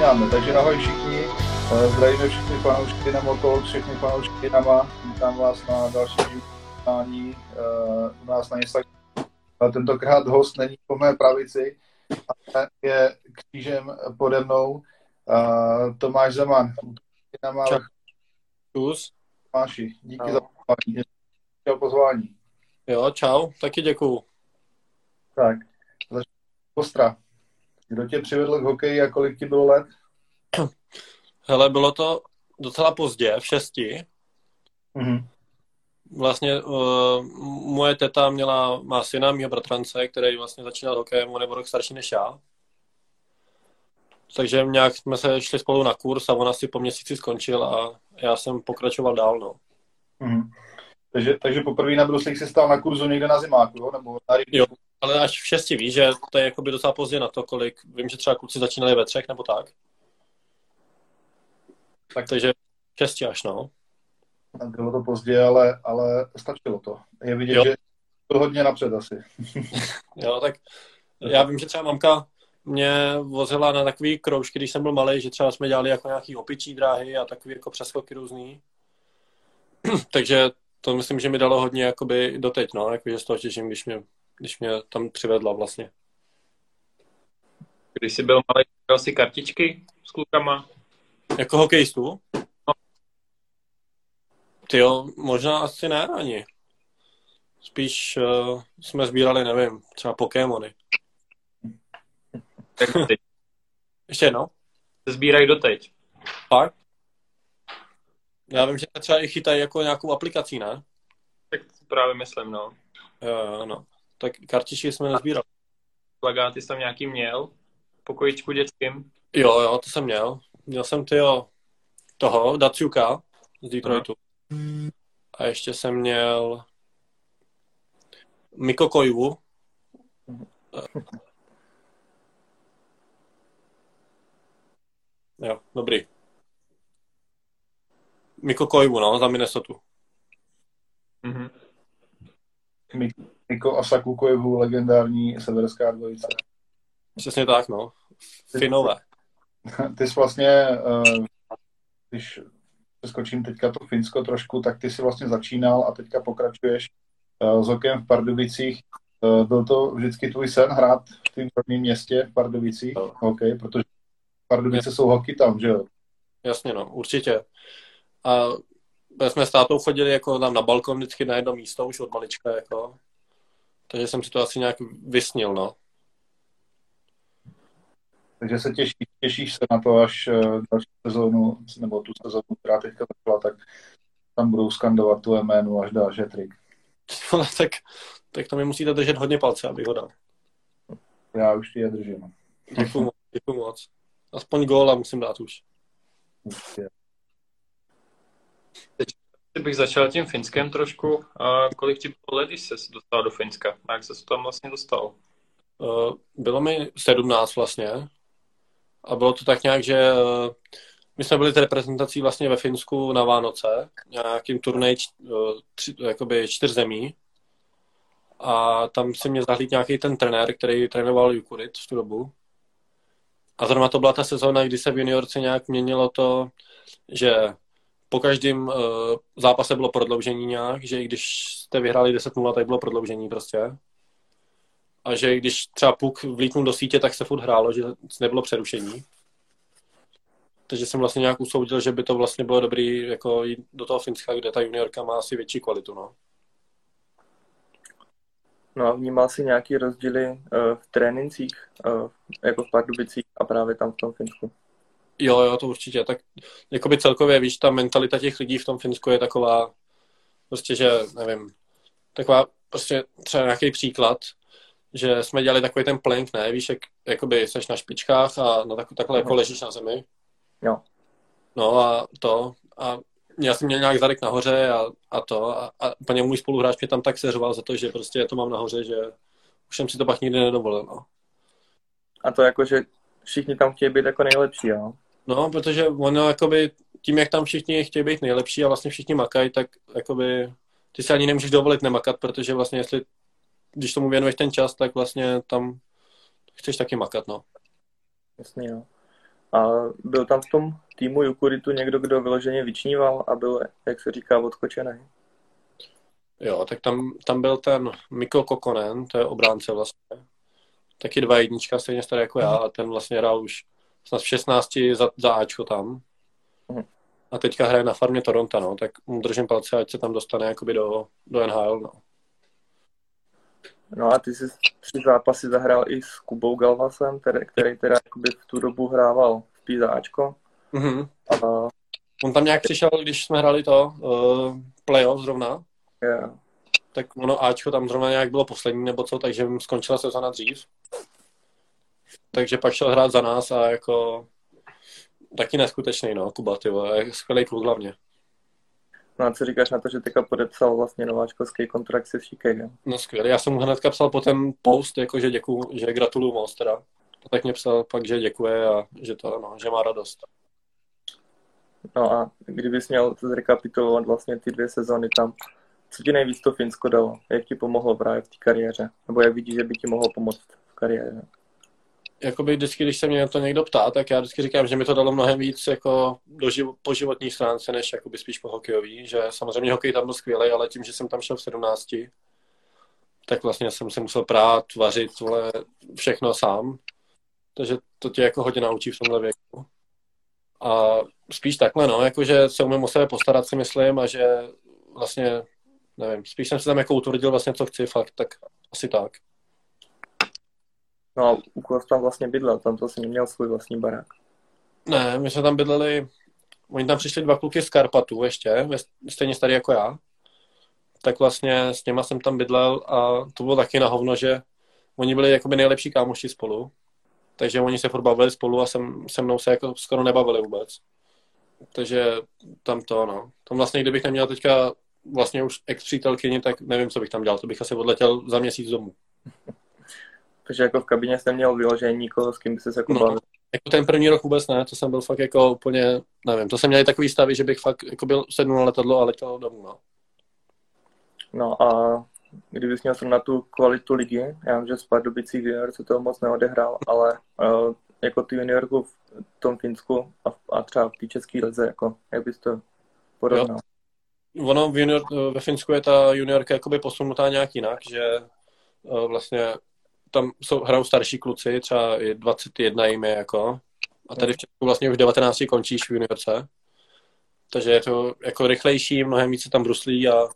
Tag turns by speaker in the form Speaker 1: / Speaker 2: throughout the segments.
Speaker 1: začínáme, takže ahoj všichni, eh, zdravíme všechny fanoušky na Motol, všechny fanoušky na vítám vás na další vítání uh, u nás na Instagramu. Tentokrát host není po mé pravici, ale je křížem pode mnou Tomáš Zeman.
Speaker 2: Čus.
Speaker 1: Tomáši, díky no. za pozvání. pozvání.
Speaker 2: Jo, čau, taky děkuju.
Speaker 1: Tak, Ostra. Kdo tě přivedl k hokeji a kolik ti bylo let?
Speaker 2: Hele, bylo to docela pozdě, v šesti. Mm-hmm. Vlastně uh, moje teta měla, má syna, mýho bratrance, který vlastně začínal hokejem, on je rok starší než já. Takže nějak jsme se šli spolu na kurz a on asi po měsíci skončil a já jsem pokračoval dál, no.
Speaker 1: Mm-hmm. Takže, takže poprvé na bruslích si stál na kurzu někde na zimáku, jo? Nebo na
Speaker 2: jo, ale až v šesti, víš, že to je jakoby docela pozdě na to, kolik, vím, že třeba kluci začínali ve třech nebo tak. Tak takže v šesti až, no.
Speaker 1: Bylo to pozdě, ale, ale stačilo to. Je vidět, jo. že to hodně napřed asi.
Speaker 2: jo, tak já vím, že třeba mamka mě vozila na takový kroužky, když jsem byl malý, že třeba jsme dělali jako nějaký opičí dráhy a takový jako přeskoky různý. takže to myslím, že mi dalo hodně jakoby doteď, no, jakože z toho těžím, když mě když mě tam přivedla vlastně.
Speaker 3: Když jsi byl malý, dělal jsi kartičky s klukama?
Speaker 2: Jako hokejistu? No. Ty jo, možná asi ne ani. Spíš uh, jsme sbírali, nevím, třeba Pokémony.
Speaker 3: Tak teď.
Speaker 2: Ještě jedno?
Speaker 3: Se sbírají doteď.
Speaker 2: Pak? Já vím, že třeba i chytají jako nějakou aplikací, ne?
Speaker 3: Tak právě myslím, no.
Speaker 2: Jo, jo, no tak kartičky jsme nezbírali.
Speaker 3: Plagáty jsi tam nějaký měl? Pokojičku dětským?
Speaker 2: Jo, jo, to jsem měl. Měl jsem tyjo, toho, Daciuka z Detroitu. Aha. A ještě jsem měl Miko Koivu. Jo, dobrý. Miko Koivu, no, za Minnesota. Mm-hmm.
Speaker 1: Niko Asaku Kojevu, legendární severská dvojice.
Speaker 2: Přesně tak, no. Finové.
Speaker 1: Ty jsi vlastně, eh, když přeskočím teďka to Finsko trošku, tak ty jsi vlastně začínal a teďka pokračuješ eh, s hokejem v Pardubicích. Eh, byl to vždycky tvůj sen hrát v tom rodném městě v Pardubicích? No. Hokej, protože Pardubice Jasně. jsou hoky tam, že jo?
Speaker 2: Jasně, no, určitě. A jsme s tátou chodili jako tam na balkon vždycky na jedno místo, už od malička, jako. Takže jsem si to asi nějak vysnil, no.
Speaker 1: Takže se těší, těšíš se na to, až eh, další sezónu, nebo tu sezónu, která teďka začala, tak tam budou skandovat tu jménu až že trik.
Speaker 2: No, tak, tak to mi musíte držet hodně palce, abych ho dal.
Speaker 1: Já už ti je držím.
Speaker 2: Děkuji moc, děkuji moc. Aspoň góla musím dát už.
Speaker 3: Teď bych začal tím Finskem trošku. A kolik ti bylo let, když jsi dostal do Finska? A jak se tam vlastně dostal?
Speaker 2: Uh, bylo mi 17 vlastně. A bylo to tak nějak, že uh, my jsme byli reprezentací vlastně ve Finsku na Vánoce, nějakým turnej uh, tři, jakoby čtyř zemí. A tam si mě zahlíd nějaký ten trenér, který trénoval Jukurit v tu dobu. A zrovna to byla ta sezóna, kdy se v juniorce nějak měnilo to, že po každém uh, zápase bylo prodloužení nějak, že i když jste vyhráli 10-0, tak bylo prodloužení prostě. A že když třeba puk vlítnul do sítě, tak se furt hrálo, že nebylo přerušení. Takže jsem vlastně nějak usoudil, že by to vlastně bylo dobrý jako jít do toho Finska, kde ta juniorka má asi větší kvalitu, no.
Speaker 4: No a vnímal si nějaký rozdíly uh, v trénincích, uh, jako v Pardubicích a právě tam v tom Finsku?
Speaker 2: Jo, jo, to určitě. Tak jakoby celkově, víš, ta mentalita těch lidí v tom Finsku je taková, prostě, že, nevím, taková, prostě třeba nějaký příklad, že jsme dělali takový ten plank, ne, víš, jak, jakoby seš na špičkách a no, tak, takhle jako ležíš na zemi.
Speaker 4: Jo.
Speaker 2: No a to, a já jsem měl nějak zadek nahoře a, a to, a, a úplně můj spoluhráč mě tam tak seřoval za to, že prostě to mám nahoře, že už jsem si to pak nikdy nedovolil, no.
Speaker 4: A to jako, že všichni tam chtějí být jako nejlepší, jo?
Speaker 2: No, protože ono jakoby tím, jak tam všichni chtějí být nejlepší a vlastně všichni makají, tak jakoby ty si ani nemůžeš dovolit nemakat, protože vlastně jestli, když tomu věnuješ ten čas, tak vlastně tam chceš taky makat, no.
Speaker 4: Jasně, jo. A byl tam v tom týmu Jukuritu někdo, kdo vyloženě vyčníval a byl, jak se říká, odskočený?
Speaker 2: Jo, tak tam, tam byl ten Mikko Kokonen, to je obránce vlastně. Taky dva jednička, stejně starý jako já, a ten vlastně hrál už snad v 16 za, za Ačko tam.
Speaker 4: Mhm.
Speaker 2: A teďka hraje na farmě Toronto, no, tak mu držím palce, ať se tam dostane jakoby do, do NHL, no.
Speaker 4: No a ty jsi tři zápasy zahrál i s Kubou Galvasem, který, který teda jakoby v tu dobu hrával v Pízáčko.
Speaker 2: Mhm.
Speaker 4: A
Speaker 2: On tam nějak přišel, když jsme hráli to uh, playoff zrovna,
Speaker 4: je,
Speaker 2: tak ono Ačko tam zrovna nějak bylo poslední nebo co, takže skončila sezona dřív. Takže pak šel hrát za nás a jako taky neskutečný, no, Kuba, ty vole, skvělý kluk hlavně.
Speaker 4: no a co říkáš na to, že teďka podepsal vlastně nováčkovský kontrakt se Chicagem?
Speaker 2: No skvělý, já jsem mu hnedka psal po ten post, jako že děkuju, že gratuluju moc teda. A tak mě psal pak, že děkuje a že to, no, že má radost.
Speaker 4: No a kdybys měl zrekapitulovat vlastně ty dvě sezóny tam, co ti nejvíc to Finsko dalo? Jak ti pomohlo právě v té kariéře? Nebo jak vidíš, že by ti mohlo pomoct v kariéře?
Speaker 2: Jakoby vždycky, když se mě na to někdo ptá, tak já vždycky říkám, že mi to dalo mnohem víc jako do živo, po životní stránce, než jakoby spíš po hokejový, že samozřejmě hokej tam byl skvělý, ale tím, že jsem tam šel v 17, tak vlastně jsem se musel prát, vařit, vole, všechno sám. Takže to tě jako hodně naučí v tomhle věku. A spíš takhle, no, jakože se umím o sebe postarat, si myslím, a že vlastně, nevím, spíš jsem se tam jako utvrdil vlastně, co chci, fakt, tak asi tak.
Speaker 4: No a jsi tam vlastně bydlel? Tam to asi neměl svůj vlastní barák.
Speaker 2: Ne, my jsme tam bydleli, oni tam přišli dva kluky z Karpatu ještě, stejně starý jako já. Tak vlastně s něma jsem tam bydlel a to bylo taky na hovno, že oni byli jakoby nejlepší kámoši spolu. Takže oni se furt bavili spolu a sem, se mnou se jako skoro nebavili vůbec. Takže tam to, no. Tam vlastně, kdybych neměl teďka vlastně už ex-přítelkyni, tak nevím, co bych tam dělal. To bych asi odletěl za měsíc domů.
Speaker 4: Takže jako v kabině jsi neměl vyložení nikoho, s kým by se jako
Speaker 2: No. Jako ten první rok vůbec ne, to jsem byl fakt jako úplně, nevím, to jsem měl takový stavy, že bych fakt jako byl sednul na letadlo a letěl domů, no.
Speaker 4: No a kdybys měl na tu kvalitu ligy, já vím, že z Pardubicích junior se toho moc neodehrál, ale uh, jako ty juniorku v tom Finsku a, a třeba v té české lize, jako, jak bys to porovnal?
Speaker 2: Ono v junior, ve Finsku je ta juniorka jakoby posunutá nějak jinak, že eh, vlastně tam jsou, hrajou starší kluci, třeba i 21 jim je jako, a tady v Česku vlastně už 19 končíš v juniorce, takže je to jako rychlejší, mnohem více tam bruslí a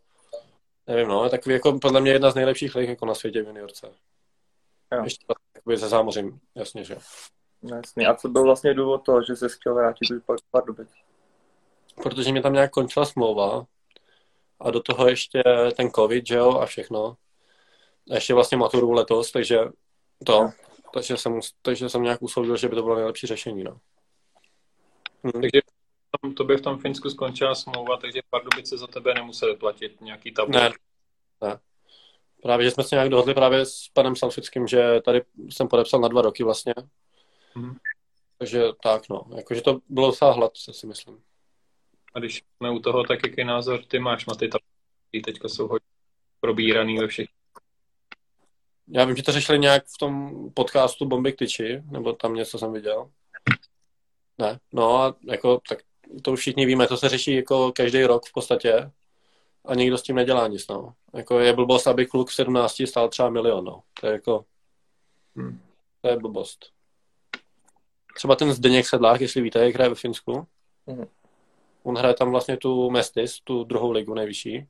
Speaker 2: nevím, no, je takový jako podle mě jedna z nejlepších lig jako na světě v juniorce.
Speaker 4: Jo.
Speaker 2: Ještě jakoby se zámořím, jasně, že.
Speaker 4: No, jasně. A co byl vlastně důvod toho, že se chtěl vrátit do Par- Pardubic?
Speaker 2: protože mě tam nějak končila smlouva a do toho ještě ten covid, že jo, a všechno. A ještě vlastně maturu letos, takže to, takže jsem, takže jsem nějak usoudil, že by to bylo nejlepší řešení, no. Hm.
Speaker 3: Takže tam, to by v tom Finsku skončila smlouva, takže Pardubice za tebe nemuseli platit nějaký tabul.
Speaker 2: Ne, ne. Právě, že jsme se nějak dohodli právě s panem Salfickým, že tady jsem podepsal na dva roky vlastně.
Speaker 3: Mhm.
Speaker 2: Takže tak, no. Jakože to bylo docela hladce, si myslím.
Speaker 3: A když jsme u toho, tak jaký názor ty máš na ty tabulky, teďka jsou hodně probíraný ve všech.
Speaker 2: Já vím, že to řešili nějak v tom podcastu Bomby k tyči, nebo tam něco jsem viděl. Ne, no a jako, tak to už všichni víme, to se řeší jako každý rok v podstatě a nikdo s tím nedělá nic, no. Jako je blbost, aby kluk v 17 stál třeba milion, no. To je jako,
Speaker 3: Hmm.
Speaker 2: to je blbost. Třeba ten Zdeněk Sedlák, jestli víte, jak hraje ve Finsku.
Speaker 4: Mhm.
Speaker 2: On hraje tam vlastně tu Mestis, tu druhou ligu nejvyšší.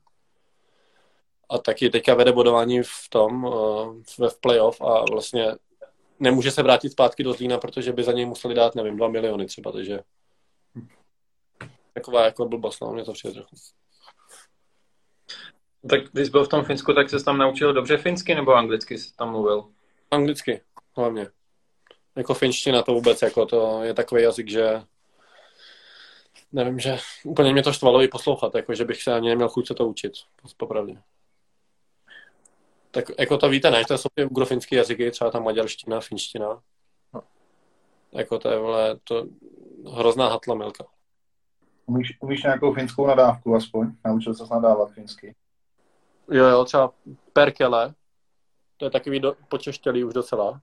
Speaker 2: A taky teďka vede bodování v tom, eh, ve v playoff a vlastně nemůže se vrátit zpátky do Zlína, protože by za něj museli dát, nevím, 2 miliony třeba, takže taková jako blbost, no, mě to přijde trochu.
Speaker 3: Tak když byl v tom Finsku, tak jsi tam naučil dobře finsky nebo anglicky jsi tam mluvil?
Speaker 2: Anglicky, hlavně. Jako finština to vůbec, jako to je takový jazyk, že nevím, že úplně mě to štvalo i poslouchat, jako že bych se ani neměl chuť se to učit, popravdě. Tak jako to víte, ne, to jsou ty ugrofinské jazyky, třeba ta maďarština, finština.
Speaker 4: No.
Speaker 2: Jako to je, vole, to hrozná hatla milka.
Speaker 1: Umíš, umíš nějakou finskou nadávku aspoň? Naučil se nadávat finsky?
Speaker 2: Jo, jo, třeba perkele, to je takový do, počeštělý už docela.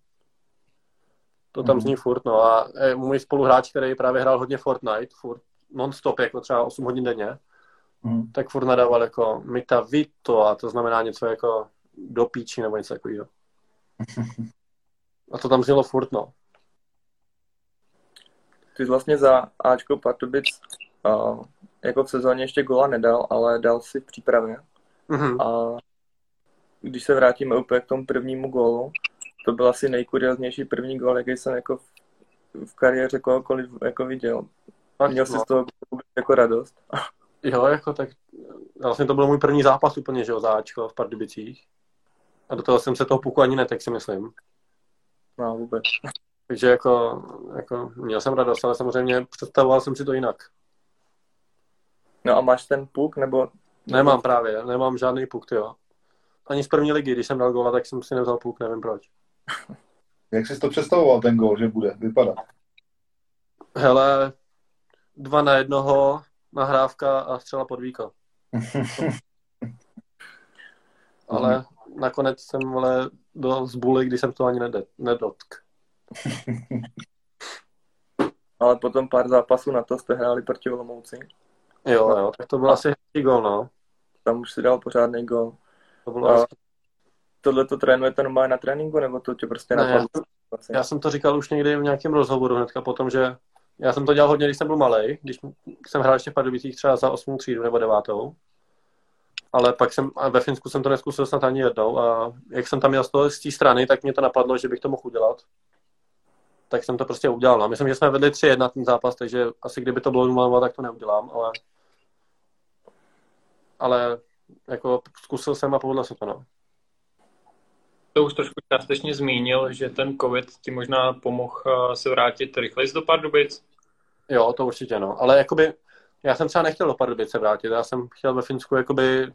Speaker 2: To tam
Speaker 1: Mhm.
Speaker 2: zní furt, no a e, můj spoluhráč, který právě hrál hodně Fortnite, furt non-stop, jako třeba 8 hodin denně,
Speaker 1: Mhm.
Speaker 2: tak furt nadával jako Mita Vito a to znamená něco jako do píči nebo něco takového. A to tam znělo furt, no.
Speaker 4: Ty jsi vlastně za Ačko Pardubic uh, jako v sezóně ještě gola nedal, ale dal si v přípravě.
Speaker 2: Mhm.
Speaker 4: A když se vrátíme úplně k tomu prvnímu gólu, to byl asi nejkurioznější první gól, jaký jsem jako v, v kariéře kohokoliv jako viděl.
Speaker 2: Fakt,
Speaker 4: Měl jsi
Speaker 2: no.
Speaker 4: z toho jako radost.
Speaker 2: Jo, jako tak vlastně to byl můj první zápas úplně, že jo, za Ačko v Pardubicích. A do toho jsem se toho puku ani netek, si myslím.
Speaker 4: No vůbec.
Speaker 2: Takže jako, jako měl jsem radost, ale samozřejmě představoval jsem si to jinak.
Speaker 4: No a máš ten puk, nebo...
Speaker 2: Nemám právě, nemám žádný puk, jo. Ani z první ligy, když jsem dal góla, tak jsem si nevzal puk, nevím proč.
Speaker 1: Jak jsi to představoval, ten gol, že bude vypadat?
Speaker 2: Hele, dva na jednoho, nahrávka a střela pod víko. Ale nakonec jsem ale do zbuly, když jsem to ani nedotk.
Speaker 4: Ale potom pár zápasů na to jste hráli proti Olomouci.
Speaker 2: Jo, jo, tak to byl asi hezký gol, no.
Speaker 4: Tam už si dal pořádný gol.
Speaker 2: To bylo
Speaker 4: A-
Speaker 2: hezký.
Speaker 4: Tohle to trénujete normálně na tréninku, nebo to tě prostě
Speaker 2: Ne,
Speaker 4: napadlo?
Speaker 2: Já jsem to říkal už někdy v nějakém rozhovoru hnedka potom, že já jsem to dělal hodně, když jsem byl malý, když jsem hrál ještě v Pardubicích třeba za 8. třídu nebo 9. Ale pak jsem, a ve Finsku jsem to neskusil snad ani jednou a jak jsem tam měl z toho z té strany, tak mě to napadlo, že bych to mohl udělat. Tak jsem to prostě udělal. No. Myslím, že jsme vedli 3-1 ten zápas, takže asi kdyby to bylo 0 tak to neudělám, ale ale jako zkusil jsem a povedlo se to, no.
Speaker 3: To už trošku částečně zmínil, že ten covid ti možná pomohl eh, se vrátit rychleji do Pardubic.
Speaker 2: Jo, to určitě, no. Ale jakoby, já jsem třeba nechtěl do Pardubic se vrátit, já jsem chtěl ve Finsku, jakoby,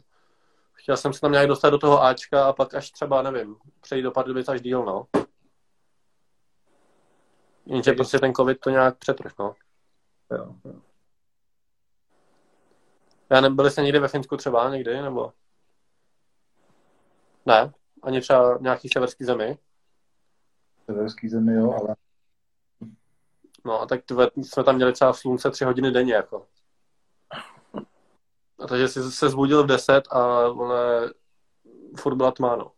Speaker 2: chtěl jsem se tam nějak dostat do toho Ačka a pak až třeba, nevím, přejít do Pardubic až díl, no. Jenže prostě ten covid to nějak přetrh, no.
Speaker 3: Jo.
Speaker 2: Já nebyli jste někdy ve Finsku třeba někdy, nebo? Ne? Ani třeba nějaký severský zemi?
Speaker 1: Severský zemi, jo, ale
Speaker 2: No a tak tve, jsme tam měli třeba slunce tři hodiny denně, jako. A takže jsi se zbudil v 10 a vole, furt byla tma, no.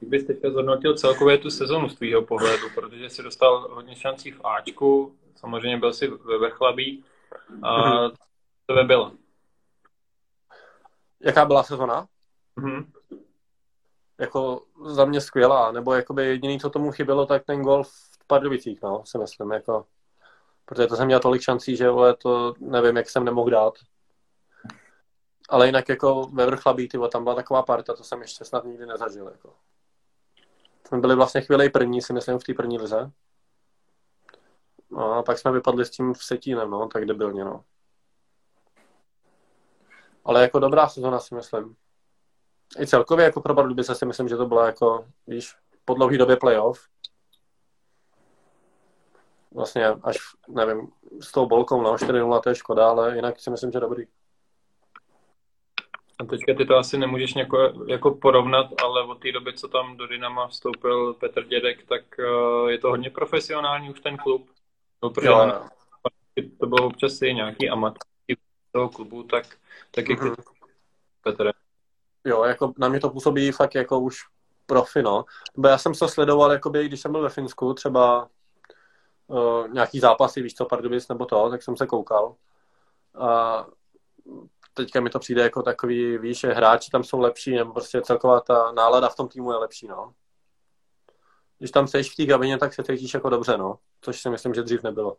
Speaker 3: Jak bys teďka zhodnotil celkově tu sezonu z tvýho pohledu, protože jsi dostal hodně šancí v Ačku, samozřejmě byl jsi ve Vrchlabí. A co to bylo?
Speaker 2: Jaká byla sezona?
Speaker 3: Mhm.
Speaker 2: Jako za mě skvělá, nebo jakoby jediný, co tomu chybělo, tak ten gol v Pardubicích, no, si myslím, jako. Protože to jsem měl tolik šancí, že vole, to nevím, jak jsem nemohl dát. Ale jinak jako ve Vrchlabí, tyvo, tam byla taková parta, to jsem ještě snad nikdy nezažil, jako. Jsme byli vlastně chvíli první, si myslím, v té první lize. No a pak jsme vypadli s tím v Setínem, no, tak debilně, no. Ale jako dobrá sezona, si myslím. I celkově jako pro Pardubice si myslím, že to byla jako, víš, po dlouhé době playoff. Vlastně až, nevím, s tou bolkou, no, 4-0 to je škoda, ale jinak si myslím, že dobrý.
Speaker 3: A teďka ty to asi nemůžeš něko, jako porovnat, ale od té doby, co tam do Dynama vstoupil Petr Dědek, tak uh, je to hodně profesionální už ten klub. No,
Speaker 2: Jo,
Speaker 3: to bylo občas i nějaký amatérský toho klubu, tak, tak jak
Speaker 2: Mhm.
Speaker 3: ty Petr.
Speaker 2: Jo, jako na mě to působí fakt jako už profi, no. Bo já jsem to sledoval, jakoby, když jsem byl ve Finsku, třeba uh, nějaký zápasy, víš co, Pardubic nebo to, tak jsem se koukal. A teďka mi to přijde jako takový, víš, že hráči tam jsou lepší, nebo prostě celková ta nálada v tom týmu je lepší, no. Když tam seš v té kabině, tak se cítíš jako dobře, no. Což si myslím, že dřív nebylo.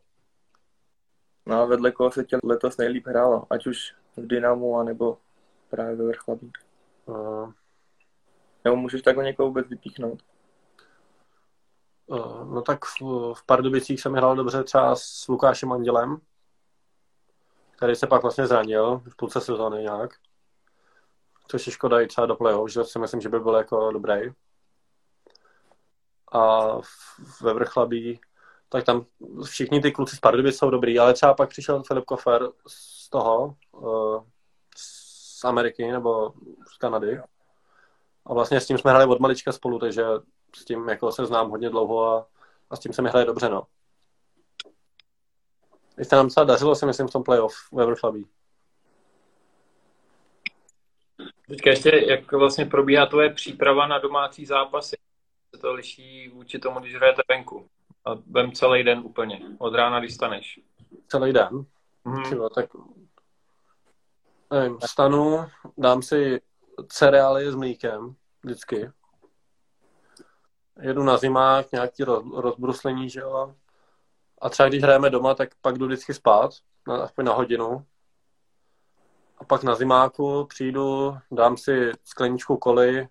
Speaker 4: No a vedle koho se tě letos nejlíp hrálo, ať už v Dynamu, anebo právě ve Vrchlabí.
Speaker 2: Uh,
Speaker 4: Nebo můžeš takhle někoho vůbec vypíchnout.
Speaker 2: Uh, no tak v, v Pardubicích jsem hrál dobře třeba s Lukášem Andělem, který se pak vlastně zranil v půlce sezóny nějak. Což je škoda i třeba do playoff, že si myslím, že by byl jako dobrý. A ve Vrchlabí, tak tam všichni ty kluci z Pardubic jsou dobrý, ale třeba pak přišel Filip Kofer z toho, uh, z Ameriky nebo z Kanady. A vlastně s tím jsme hráli od malička spolu, takže s tím jako se znám hodně dlouho a, a s tím se mi hraje dobře, no. Vy jste nám docela dařilo, si myslím, v tom playoff v Everchlubí.
Speaker 3: Teďka ještě, jak vlastně probíhá tvoje příprava na domácí zápasy? Se to liší vůči tomu, když hrajete venku? A vem celý den úplně, od rána, když staneš.
Speaker 2: Celý den?
Speaker 3: Mhm.
Speaker 2: Tyjo, tak nevím, vstanu, dám si cereálie s mlíkem, vždycky. Jedu na zimák, nějaký roz, rozbruslení, že jo. A třeba když hrajeme doma, tak pak jdu vždycky spát, na, aspoň na hodinu. A pak na zimáku přijdu, dám si skleničku koly,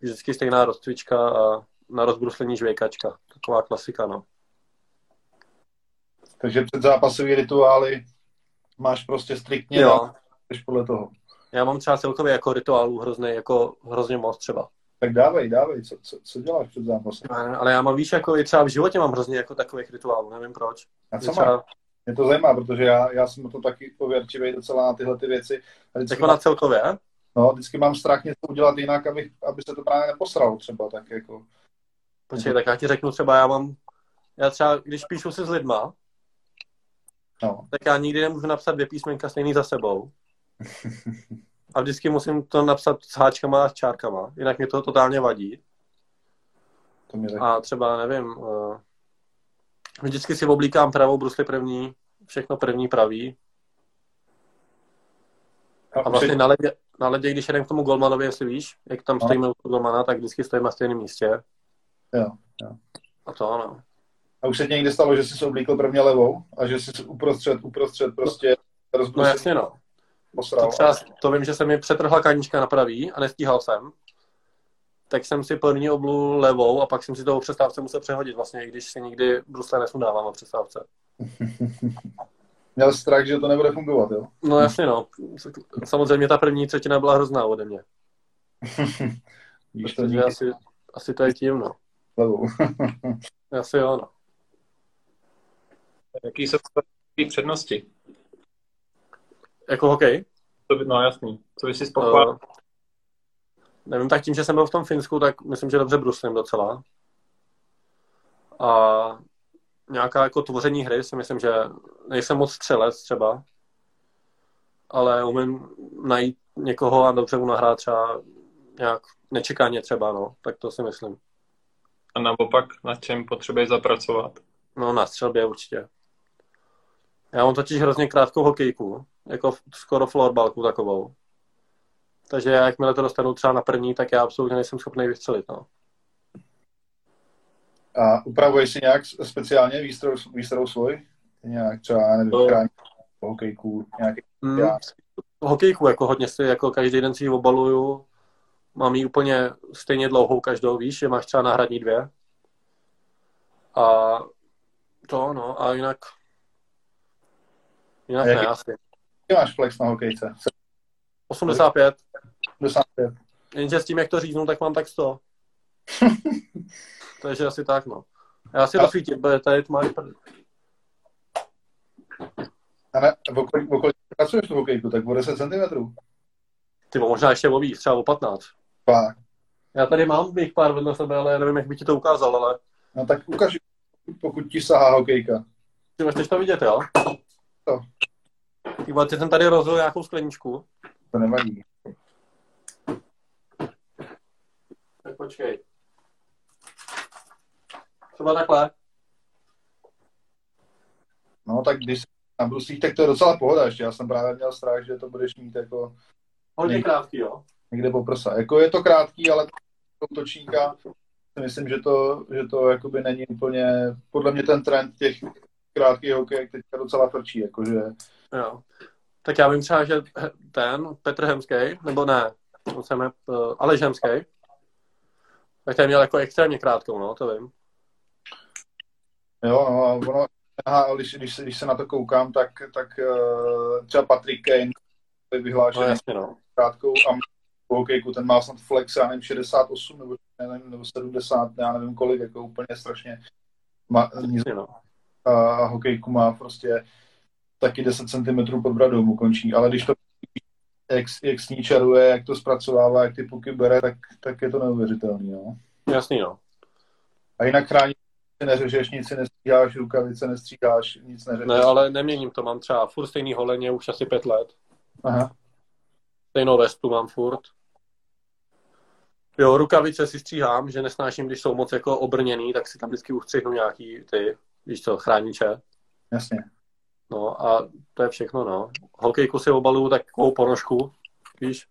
Speaker 2: vždycky stejná rozcvička a na rozbruslení žvejkačka. Taková klasika, no.
Speaker 1: Takže předzápasové rituály máš prostě striktně
Speaker 2: Jo.
Speaker 1: a jdeš podle toho.
Speaker 2: Já mám třeba celkově jako rituálů hrozný, jako hrozně moc třeba.
Speaker 1: Tak dávej, dávej, co, co, co děláš před zápasem?
Speaker 2: Ne, Ale já mám, víš, jako i třeba v životě mám hrozně jako takových rituálů, nevím proč.
Speaker 1: A co
Speaker 2: třeba,
Speaker 1: Mě to zajímá, protože já, já jsem to taky pověrčivý docela na tyhle ty věci.
Speaker 2: Jako
Speaker 1: mám,
Speaker 2: na celkově,
Speaker 1: no, vždycky mám strach něco udělat jinak, aby, aby se to právě neposralo třeba tak jako.
Speaker 2: počkej, tak já ti řeknu třeba, já mám, já třeba, když píšu si s lidma,
Speaker 1: No.
Speaker 2: tak já nikdy nemůžu napsat dvě písmenka stejný za sebou. A vždycky musím to napsat s háčkama a s čárkama, jinak mě to totálně vadí.
Speaker 1: To mě tak...
Speaker 2: A třeba, nevím, uh, vždycky si oblíkám pravou brusli první, všechno první pravý. A vlastně na ledě, na ledě, když jedem k tomu golmanovi, jestli víš, jak tam
Speaker 1: No.
Speaker 2: stojíme u golmana, tak vždycky stojíme na stejném místě.
Speaker 1: Jo, jo.
Speaker 2: A to ano.
Speaker 1: A už se ti někdy stalo, že jsi se oblíkl prvně levou a že jsi uprostřed, uprostřed prostě
Speaker 2: No
Speaker 1: rozbrusil,
Speaker 2: jasně no. To,
Speaker 1: posral.
Speaker 2: třeba, to vím, že se mi přetrhla kanička na pravý a nestíhal jsem. Tak jsem si první oblu levou a pak jsem si toho přestávce musel přehodit vlastně, i když si nikdy brusle nesundávám na přestávce.
Speaker 1: Měl strach, že to nebude fungovat, jo?
Speaker 2: No jasně no. Samozřejmě ta první třetina byla hrozná ode mě.
Speaker 1: Víš to
Speaker 2: Takže
Speaker 1: díky
Speaker 2: asi, asi to je tím, no.
Speaker 1: levou.
Speaker 2: Asi jo, no.
Speaker 3: Jaký jsou přednosti?
Speaker 2: Jako hokej?
Speaker 3: To by, no jasný. Co bys si pochválil?
Speaker 2: Uh, nevím, tak tím, že jsem byl v tom Finsku, tak myslím, že dobře bruslím docela. A nějaká jako tvoření hry si myslím, že nejsem moc střelec třeba, ale umím najít někoho a dobře mu nahrát třeba nějak nečekaně třeba, no, tak to si myslím.
Speaker 3: A naopak, na čem potřebuješ zapracovat?
Speaker 2: No na střelbě určitě. Já mám totiž hrozně krátkou hokejku, jako skoro florbalku takovou. Takže já, jakmile to dostanu třeba na první, tak já absolutně nejsem schopný vystřelit, no.
Speaker 1: A upravuješ si nějak speciálně výstroj, výstroj svůj? Nějak třeba, nevím,
Speaker 2: No.
Speaker 1: chrání hokejku, nějaký... Já.
Speaker 2: Hokejku, jako hodně si, jako každý den si ji obaluju. Mám ji úplně stejně dlouhou každou, víš, že máš třeba náhradní dvě. A to, no, a jinak... Jinak
Speaker 1: A jaký-
Speaker 2: ne, asi.
Speaker 1: Jaký máš flex na hokejce?
Speaker 2: 85.
Speaker 1: 75.
Speaker 2: Jenže s tím, jak to říznu, tak mám tak 100. Takže asi tak, no. Já si rozsvítím, protože tady to máš pr-
Speaker 1: A ne, v okolí, v okolí pracuješ tu hokejku, tak o 10 cm.
Speaker 2: Ty možná ještě o víc, třeba o 15.
Speaker 1: Fakt.
Speaker 2: Já tady mám bych pár vedle sebe, ale já nevím, jak by ti to ukázal, ale
Speaker 1: No tak ukaž, pokud ti sahá hokejka.
Speaker 2: ty chceš to vidět, jo?
Speaker 1: Co?
Speaker 2: Ty vole, ty jsem tady rozbil nějakou skleničku.
Speaker 1: To nevadí.
Speaker 2: Tak počkej. Třeba takhle.
Speaker 1: No tak když jsi na bruslích, tak to je docela pohoda ještě. Já jsem právě měl strach, že to budeš mít jako
Speaker 2: Hodně
Speaker 1: Nej-
Speaker 2: krátký, jo?
Speaker 1: někde po prsa. Jako je to krátký, ale útočníka si myslím, že to, že to jakoby není úplně, podle mě ten trend těch krátkých hokejek teďka docela frčí, jakože
Speaker 2: jo. Tak já vím třeba, že ten Petr Hemský, nebo ne, on se jmenuje uh, Aleš Hemský, tak ten měl jako extrémně krátkou, no, to vím.
Speaker 1: jo, no a ono, aha, když, když, se, když se na to koukám, tak, tak uh, třeba Patrick Kane
Speaker 2: No
Speaker 1: vyhlášený
Speaker 2: jasně, no.
Speaker 1: krátkou a hokejku, ten má snad flex, já nevím, 68 nebo, nevím, nebo 70, já nevím kolik, jako úplně strašně. Má,
Speaker 2: Jasně, no.
Speaker 1: a hokejku má prostě taky 10 cm pod bradou mu končí, ale když to jak, jak s ní čaruje, jak to zpracovává, jak ty puky bere, tak, tak je to neuvěřitelný, no.
Speaker 2: Jasný, no.
Speaker 1: A jinak chrání neřežeš, nic si nestříháš, rukavice nestříháš, nic neřežeš.
Speaker 2: Ne, ale neměním to, mám třeba furt stejný holeně už asi pět let.
Speaker 1: Aha.
Speaker 2: Stejnou vestu mám furt. Jo, rukavice si stříhám, že nesnáším, když jsou moc jako obrněný, tak si tam vždycky ustřihnu nějaký ty, víš co, chrániče.
Speaker 1: Jasně.
Speaker 2: No a to je všechno, no. Hokejku si obaluju takovou ponožku, víš,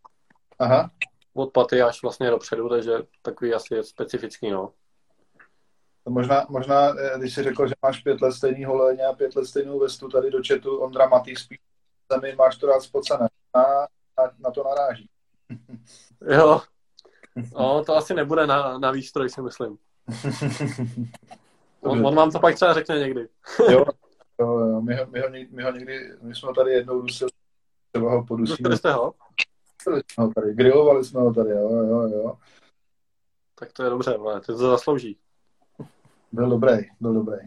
Speaker 1: Aha.
Speaker 2: od paty až vlastně dopředu, takže takový asi je specifický, no.
Speaker 1: Možná, možná, eh, když jsi řekl, že máš pět let stejný holeně a pět let stejnou vestu, tady do chatu Ondra Matý spíš zemi máš to rád spocené. Na, na, na to naráží.
Speaker 2: Jo, no, to asi nebude na, na výstroj, si myslím. On, on vám to pak třeba řekne někdy.
Speaker 1: jo. My, ho, my, ho, my ho někdy, my jsme ho tady jednou dusili, třeba ho podusíme.
Speaker 2: Jste ho?
Speaker 1: Dusili jsme ho tady, grilovali jsme ho tady, jo, jo, jo.
Speaker 2: Tak to je dobře, ale to to zaslouží.
Speaker 1: Byl dobrý, byl dobrý.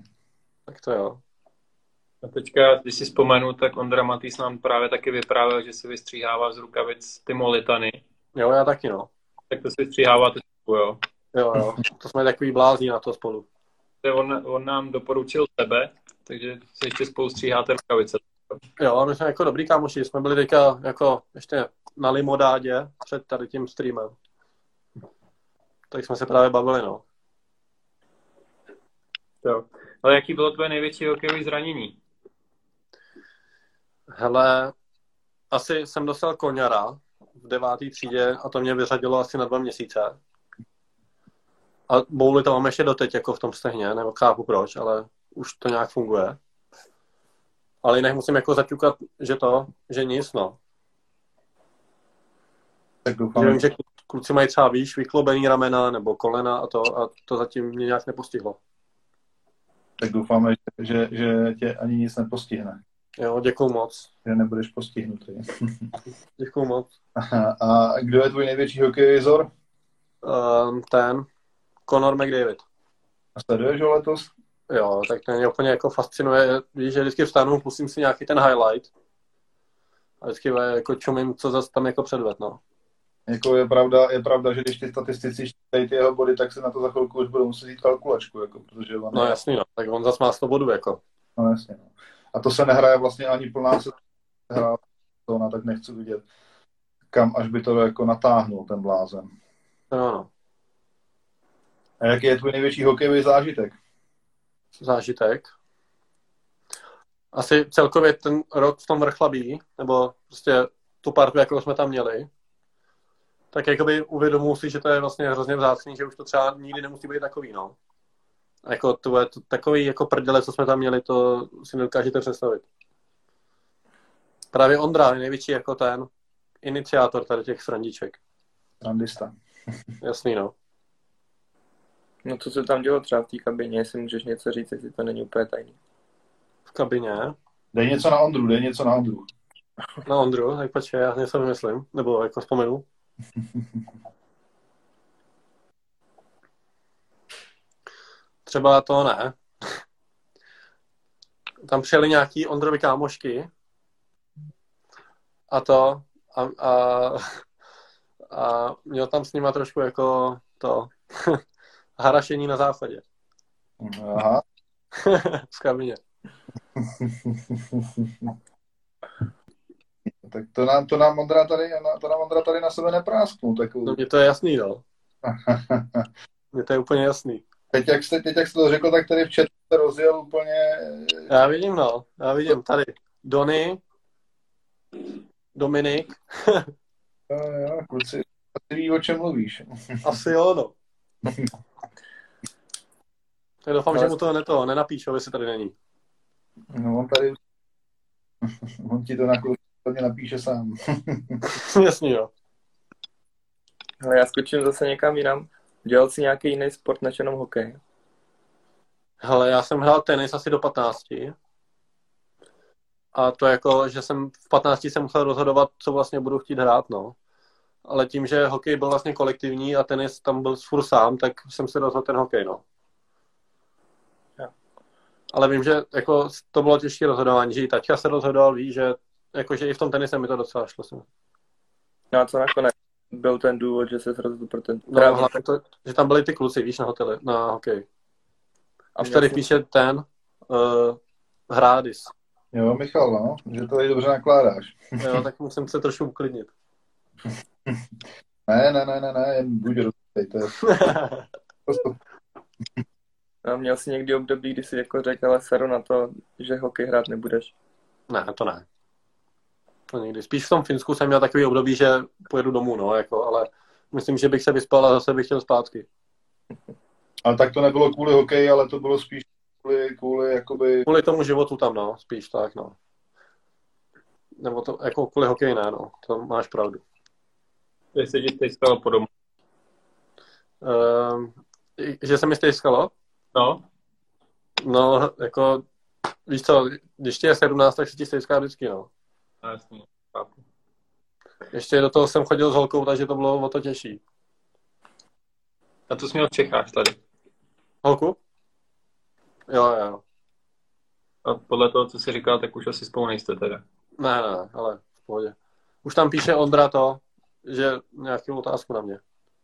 Speaker 2: Tak to jo.
Speaker 3: A teďka, když si vzpomenu, tak Ondra Matýs nám právě taky vyprávěl, že si vystříhává z rukavic ty molitany.
Speaker 2: Jo, já taky, no.
Speaker 3: Tak to si vystříháváte spolu, jo.
Speaker 2: Jo, jo. To jsme takový blázní na to spolu.
Speaker 3: On, on nám doporučil tebe, takže se ještě spolu stříháte rukavice.
Speaker 2: Jo, my jsme jako dobrý kámoši, jsme byli teďka jako ještě na limodádě před tady tím streamem. Tak jsme se právě bavili, no.
Speaker 3: Jo. Ale jaký bylo tvoje největší hokejové zranění?
Speaker 2: Hele, asi jsem dostal koňara v devátý třídě a to mě vyřadilo asi na dva měsíce. A bouly to mám ještě doteď jako v tom stehně, nebo chápu proč, ale už to nějak funguje. Ale jinak musím jako zaťukat, že to, že nic, no.
Speaker 1: Tak
Speaker 2: Že
Speaker 1: doufám,
Speaker 2: vím, že kluci mají třeba, víš, vyklobený ramena nebo kolena a to, a to zatím mě nějak nepostihlo.
Speaker 1: tak doufáme, že, že, že tě ani nic nepostihne.
Speaker 2: Jo, děkuju moc.
Speaker 1: Že nebudeš postihnutý.
Speaker 2: Děkuju moc.
Speaker 1: Aha. A kdo je tvůj největší hokejový vzor?
Speaker 2: Um, ten, Conor McDavid.
Speaker 1: A sleduješ ho letos?
Speaker 2: Jo, tak to mě úplně jako fascinuje, víš, že vždycky vstanu, pustím si nějaký ten highlight a vždycky jako čumím, co zase tam jako předved, no.
Speaker 1: Jako je pravda, je pravda, že když ty statistici čtejí ty jeho body, tak se na to za chvilku už budou muset jít kalkulačku, jako, protože on
Speaker 2: No jasný, no, tak on zase má 100 bodů, jako.
Speaker 1: No, jasně, no. A to se nehraje vlastně ani plná se hra to tak nechci vidět, kam až by to jako natáhnul ten blázen.
Speaker 2: No, no.
Speaker 1: A jaký je tvůj největší hokejový zážitek?
Speaker 2: Zážitek. Asi celkově ten rok v tom vrchlabí, nebo prostě tu partu, jakou jsme tam měli, tak jakoby uvědomuji si, že to je vlastně hrozně vzácný, že už to třeba nikdy nemusí být takový, no. A jako to je to, takový jako prdele, co jsme tam měli, to si nedokážete představit. Právě Ondra je největší jako ten iniciátor tady těch srandiček.
Speaker 1: Randista.
Speaker 2: Jasný, no.
Speaker 4: No co se tam dělo třeba v té kabině, jestli můžeš něco říct, jestli to není úplně tajný.
Speaker 2: V kabině.
Speaker 1: Dej něco na Ondru, dej něco na Ondru.
Speaker 2: Na Ondru, tak počkej, já něco vymyslím, nebo jako vzpomenu. Třeba to ne. Tam přijeli nějaký Ondrovi kámošky a to a, a, a měl tam s nima trošku jako to harašení na záchodě
Speaker 1: Aha.
Speaker 2: v kabině.
Speaker 1: tak to nám, to nám Ondra tady, to nám Ondra tady na sebe neprásknul. Tak...
Speaker 2: No mně to je jasný, no. Mně to je úplně jasný.
Speaker 1: teď, jak jste, teď, jak jste to řekl, tak tady v chatu se rozjel úplně...
Speaker 2: Já vidím, no. Já vidím tady Dony, Dominik.
Speaker 1: jo, jo, kluci, asi ví, o čem mluvíš.
Speaker 2: Asi jo, no. Tak doufám, že mu to neto, nenapíšu, jestli tady není.
Speaker 1: No, on tady... on ti to na chvilku napíše sám.
Speaker 2: Jasně, jo.
Speaker 4: Ale já skočím zase někam jinam. Dělal jsi nějaký jiný sport než jenom hokej?
Speaker 2: Hele, já jsem hrál tenis asi do 15. A to jako, že jsem v 15 jsem musel rozhodovat, co vlastně budu chtít hrát, no. Ale tím, že hokej byl vlastně kolektivní a tenis tam byl furt sám, tak jsem si rozhodl ten hokej, no. Ale vím, že jako to bylo těžké rozhodování, že i taťka se rozhodoval, ví, že jakože i v tom tenise mi to docela šlo. Jsem.
Speaker 4: No a co nakonec byl ten důvod, že se rozhodl pro ten...
Speaker 2: No, hlavně to, že tam byli ty kluci, víš, na hoteli, na hokej. A už tady píše ten uh, Hrádis.
Speaker 1: Jo, Michal, no, že to tady dobře nakládáš.
Speaker 2: jo, tak musím se trošku uklidnit.
Speaker 1: Ne, ne, ne, ne, ne, jen buď rozumej, to je
Speaker 4: A měl jsi někdy období, kdy jsi jako řekl, ale seru na to, že hokej hrát nebudeš?
Speaker 2: Ne, to ne. To nikdy. Spíš v tom Finsku jsem měl takový období, že pojedu domů, no, jako, ale myslím, že bych se vyspal a zase bych chtěl zpátky.
Speaker 1: Ale tak to nebylo kvůli hokeji, ale to bylo spíš kvůli, kvůli jakoby...
Speaker 2: Kvůli tomu životu tam, no, spíš tak, no. Nebo to, jako kvůli hokeji ne, no, to máš pravdu.
Speaker 3: Že se ti stalo po domu?
Speaker 2: Uh, že se mi stejskalo?
Speaker 3: No.
Speaker 2: No, jako, víš co, když ti je 17, tak se ti stejská vždycky, no.
Speaker 3: Jasně, chápu.
Speaker 2: Ještě do toho jsem chodil s holkou, takže to bylo o to těžší.
Speaker 3: A to jsi měl v Čechách tady?
Speaker 2: Holku? Jo, jo.
Speaker 3: A podle toho, co jsi říkal, tak už asi spolu nejste teda.
Speaker 2: Ne, ne, ale v pohodě. Už tam píše Ondra to, že nějakou otázku na mě.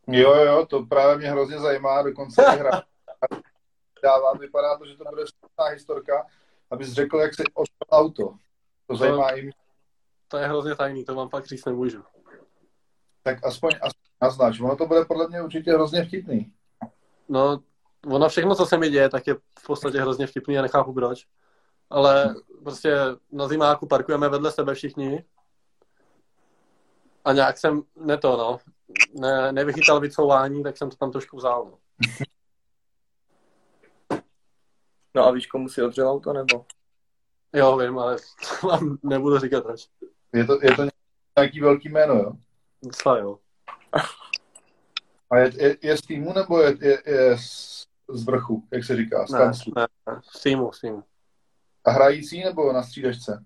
Speaker 1: Jo, jo, to právě mě hrozně zajímá, dokonce hra dává, vypadá to, že to bude smutná historka, abys řekl, jak se odšel auto. To zajímá i mě.
Speaker 2: To je hrozně tajný, to vám pak říct nemůžu.
Speaker 1: Tak aspoň, aspoň naznač, ono to bude podle mě určitě hrozně vtipný.
Speaker 2: No, ono všechno, co se mi děje, tak je v podstatě hrozně vtipný a nechápu proč. Ale prostě na zimáku parkujeme vedle sebe všichni a nějak jsem ne to, no, ne, nevychytal vycouvání, tak jsem to tam trošku vzal, no.
Speaker 4: No a víš, komu si odřel auto, nebo?
Speaker 2: Jo, vím, ale to vám nebudu říkat proč.
Speaker 1: Je to, je to nějaký velký jméno, jo?
Speaker 2: Docela jo.
Speaker 1: A je, je, je z týmu nebo je, je, je z, z vrchu, jak se říká, z
Speaker 2: Ne,
Speaker 1: kanclu?
Speaker 2: ne, ne, z týmu, z týmu.
Speaker 1: A hrající nebo na střídačce?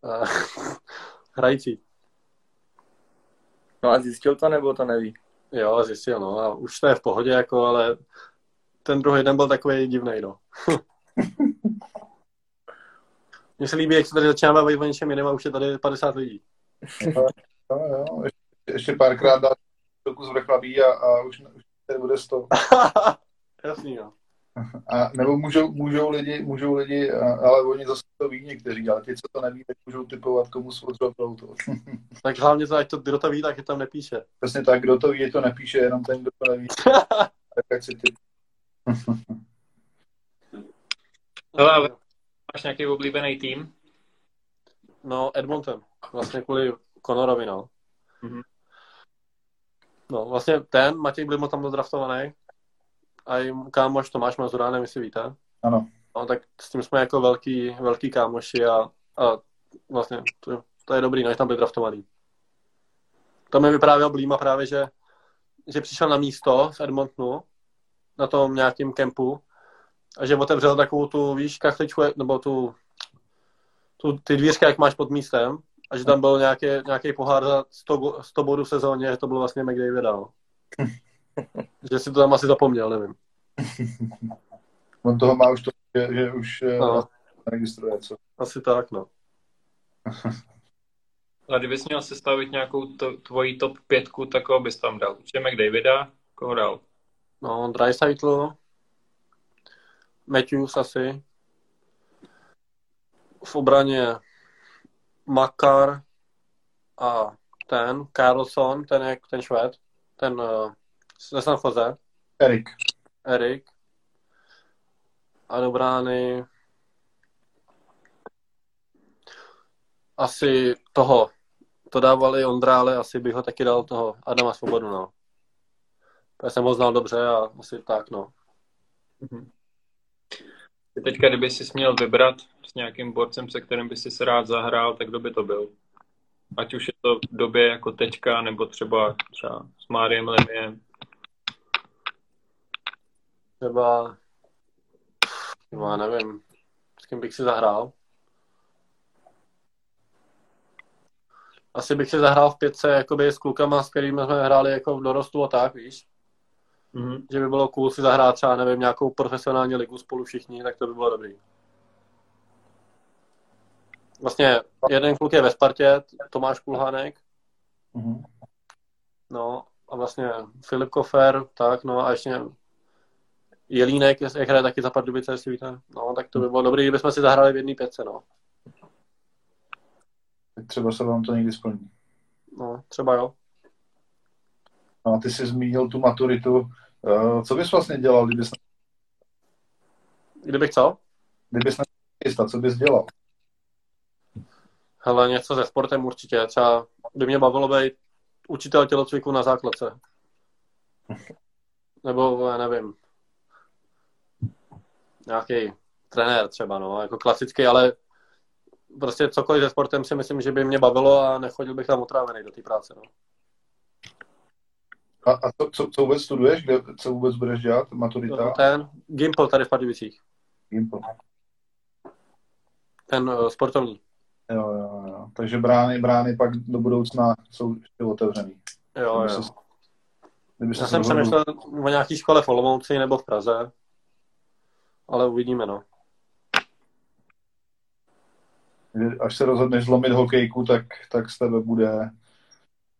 Speaker 2: Uh, hrající.
Speaker 4: No a zjistil to, nebo to neví?
Speaker 2: Jo, zjistil, no. A už to je v pohodě, jako, ale ten druhý den byl takový divný, no. Mně se líbí, jak se tady začíná bavit o něčem jiném a už je tady 50 lidí.
Speaker 1: Jo, jo, ještě, ještě párkrát dá trochu zvrchlaví a, a už, už tady bude 100.
Speaker 2: Jasný, no.
Speaker 1: A, nebo můžou, můžou lidi, můžou lidi, ale oni zase to ví někteří, ale ti, co to neví, tak můžou typovat, komu to auto.
Speaker 2: Tak hlavně, to, ať to, kdo to ví, tak je tam nepíše.
Speaker 1: Přesně tak, kdo to ví, to nepíše, jenom ten, kdo to neví. tak ať si ty.
Speaker 3: Hele, ale máš nějaký oblíbený tým?
Speaker 2: No, Edmonton. Vlastně kvůli Conorovi, no.
Speaker 3: Mhm.
Speaker 2: No, vlastně ten, Matěj Blimo tam byl draftovaný. A i kámoš Tomáš Mazurá, nevím, jestli víte.
Speaker 1: Ano.
Speaker 2: No, tak s tím jsme jako velký, velký kámoši a, a vlastně to, to, je dobrý, no, že tam byl draftovaný. To mi vyprávěl Blíma právě, že, že přišel na místo v Edmontonu na tom nějakým kempu a že otevřel takovou tu, víš, kachličku, nebo tu, tu ty dvířky, jak máš pod místem a že tam byl nějaký, nějaký pohár za 100, bo- 100 bodů v sezóně, že to byl vlastně McDavid, no. že si to tam asi zapomněl, nevím.
Speaker 1: On toho má už to, že, že už eh,
Speaker 2: No.
Speaker 1: vlastně registruje, co.
Speaker 2: Asi tak, no.
Speaker 3: A kdybys měl sestavit nějakou to, tvoji top pětku, tak koho bys tam dal? Určitě McDavida, koho dal?
Speaker 2: No, Dreisaitl, Matthews asi. V obraně Makar a ten, Carlson, ten je ten švéd, ten uh, ze San Jose,
Speaker 1: Erik.
Speaker 2: Erik. A do brány asi toho, to dávali Ondra, ale asi bych ho taky dal toho Adama Svobodu, no. Já jsem ho znal dobře a asi tak, no.
Speaker 3: Ty teďka, kdyby jsi měl vybrat s nějakým borcem, se kterým by si se rád zahrál, tak kdo by to byl? Ať už je to v době jako teďka, nebo třeba, třeba s Máriem Lemiem.
Speaker 2: Třeba, třeba nevím, s kým bych si zahrál. Asi bych si zahrál v pětce jakoby s klukama, s kterými jsme hráli jako v dorostu a tak, víš.
Speaker 3: Mhm.
Speaker 2: Že by bylo cool si zahrát třeba, nevím, nějakou profesionální ligu spolu všichni, tak to by bylo dobrý. Vlastně jeden kluk je ve Spartě, Tomáš Kulhánek,
Speaker 1: Mhm.
Speaker 2: no a vlastně Filip Kofer, tak, no a ještě Jelínek, jak hraje taky za Pardubice, jestli víte. No, tak to by bylo dobré, kdybychom si zahrali v jedné pětce, no.
Speaker 1: Tak třeba se vám to někdy splní.
Speaker 2: No, třeba jo.
Speaker 1: No a ty jsi zmínil tu maturitu. Uh, co bys vlastně dělal, kdybys,
Speaker 2: Kdybych co?
Speaker 1: kdybys nechystat, co bys dělal?
Speaker 2: Hele, něco se sportem určitě. Třeba by mě bavilo být učitel tělocviku na základce. Nebo, já nevím, nějaký trenér třeba, no, jako klasický, ale prostě cokoliv se sportem si myslím, že by mě bavilo a nechodil bych tam otrávený do té práce, no.
Speaker 1: A, a co, co, co vůbec studuješ? Kde, co vůbec budeš dělat? Maturita?
Speaker 2: Ten Gimple tady v Pardubicích,
Speaker 1: Gimple.
Speaker 2: ten uh, sportovní.
Speaker 1: Jo, jo, jo. Takže brány, brány pak do budoucna jsou ještě otevřený.
Speaker 2: Jo,
Speaker 1: Kdyby
Speaker 2: jo.
Speaker 1: se-
Speaker 2: Já
Speaker 1: se
Speaker 2: jsem přemýšlel o nějaký škole v Olomouci nebo v Praze, ale uvidíme, no.
Speaker 1: až se rozhodneš zlomit hokejku, tak, tak z tebe bude